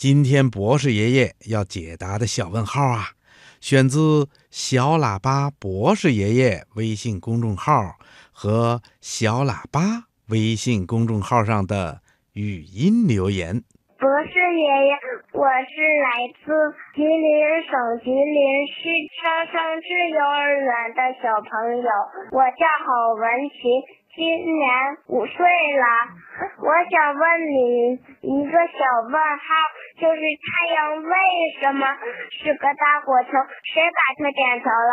今天博士爷爷要解答的小问号啊，选自小喇叭博士爷爷微信公众号和小喇叭微信公众号上的语音留言。博士爷爷，我是来自吉林省吉林市上上智幼儿园的小朋友，我叫郝文琪，今年五岁了。我想问你一个小问号，就是太阳为什么是个大火球？谁把它点着了？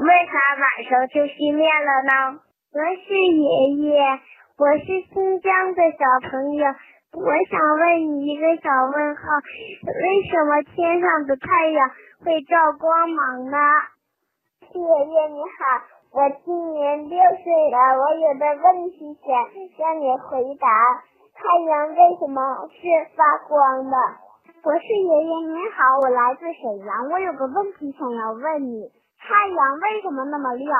为啥晚上就熄灭了呢？博士爷爷，我是新疆的小朋友。我想问你一个小问号：为什么天上的太阳会照光芒呢？爷爷你好，我今年六岁了，我有个问题想让你回答：太阳为什么是发光的？博士爷爷您好，我来自沈阳，我有个问题想要问你：太阳为什么那么亮？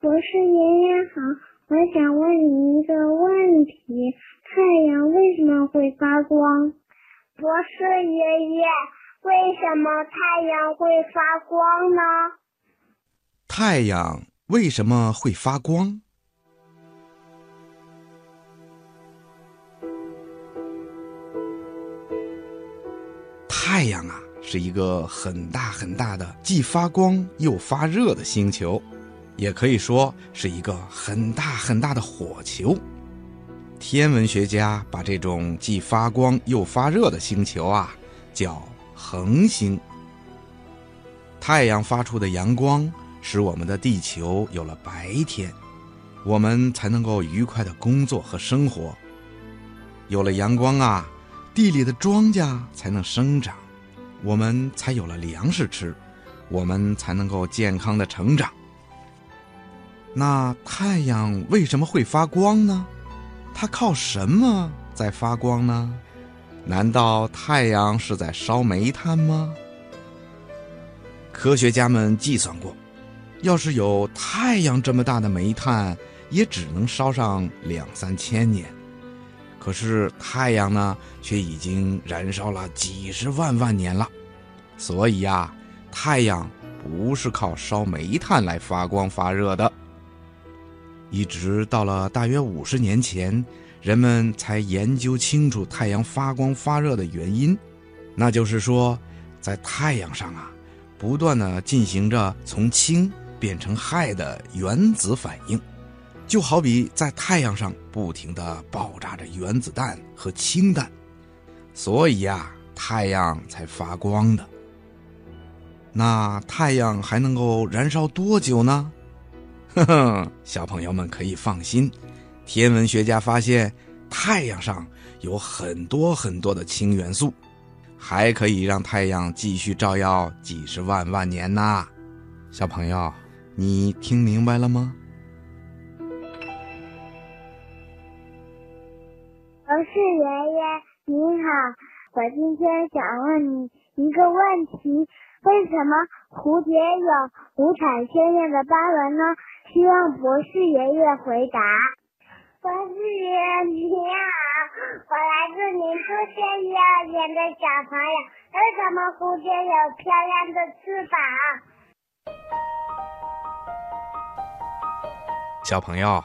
博士爷爷好，我想问你一个问题。太阳为什么会发光？博士爷爷，为什么太阳会发光呢？太阳为什么会发光？太阳啊，是一个很大很大的，既发光又发热的星球，也可以说是一个很大很大的火球。天文学家把这种既发光又发热的星球啊，叫恒星。太阳发出的阳光使我们的地球有了白天，我们才能够愉快的工作和生活。有了阳光啊，地里的庄稼才能生长，我们才有了粮食吃，我们才能够健康的成长。那太阳为什么会发光呢？它靠什么在发光呢？难道太阳是在烧煤炭吗？科学家们计算过，要是有太阳这么大的煤炭，也只能烧上两三千年。可是太阳呢，却已经燃烧了几十万万年了。所以呀，太阳不是靠烧煤炭来发光发热的。一直到了大约五十年前，人们才研究清楚太阳发光发热的原因，那就是说，在太阳上啊，不断的进行着从氢变成氦的原子反应，就好比在太阳上不停的爆炸着原子弹和氢弹，所以呀，太阳才发光的。那太阳还能够燃烧多久呢？哼哼，小朋友们可以放心，天文学家发现太阳上有很多很多的氢元素，还可以让太阳继续照耀几十万万年呢。小朋友，你听明白了吗？我是爷爷你好，我今天想问你一个问题：为什么蝴蝶有五彩鲜艳的斑纹呢？希望博士爷爷回答。博士爷爷你好，我来自你出县幼儿园的小朋友。为什么蝴蝶有漂亮的翅膀？小朋友，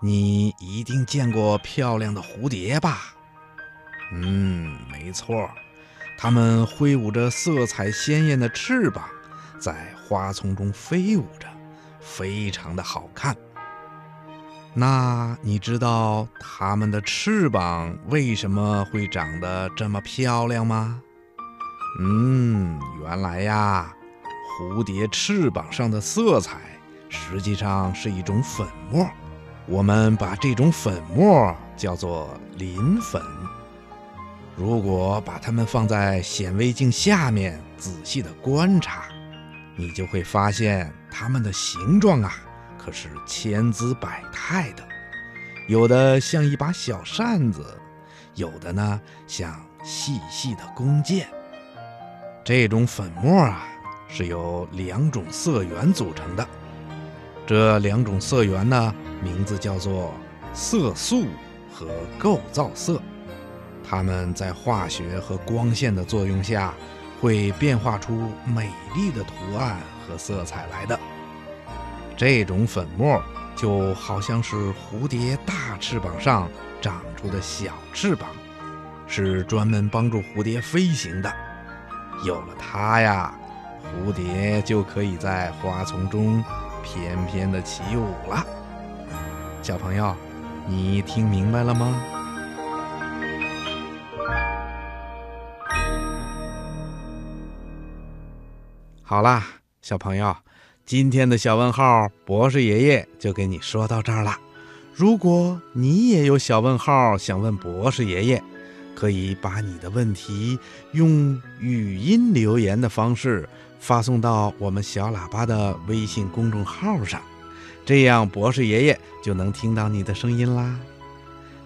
你一定见过漂亮的蝴蝶吧？嗯，没错，它们挥舞着色彩鲜艳的翅膀，在花丛中飞舞着。非常的好看。那你知道它们的翅膀为什么会长得这么漂亮吗？嗯，原来呀，蝴蝶翅膀上的色彩实际上是一种粉末，我们把这种粉末叫做磷粉。如果把它们放在显微镜下面仔细的观察，你就会发现它们的形状啊，可是千姿百态的。有的像一把小扇子，有的呢像细细的弓箭。这种粉末啊，是由两种色源组成的。这两种色源呢，名字叫做色素和构造色。它们在化学和光线的作用下，会变化出美丽的图案和色彩来的。这种粉末就好像是蝴蝶大翅膀上长出的小翅膀，是专门帮助蝴蝶飞行的。有了它呀，蝴蝶就可以在花丛中翩翩的起舞了。小朋友，你听明白了吗？好啦，小朋友，今天的小问号博士爷爷就给你说到这儿了。如果你也有小问号想问博士爷爷，可以把你的问题用语音留言的方式发送到我们小喇叭的微信公众号上，这样博士爷爷就能听到你的声音啦。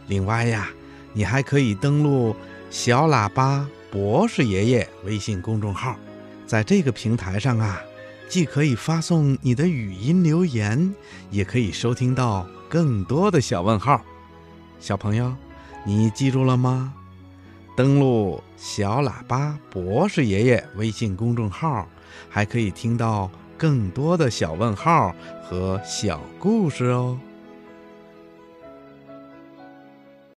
另外呀，你还可以登录小喇叭博士爷爷微信公众号。在这个平台上啊，既可以发送你的语音留言，也可以收听到更多的小问号。小朋友，你记住了吗？登录小喇叭博士爷爷微信公众号，还可以听到更多的小问号和小故事哦。